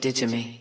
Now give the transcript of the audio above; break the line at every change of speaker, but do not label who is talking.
did to me.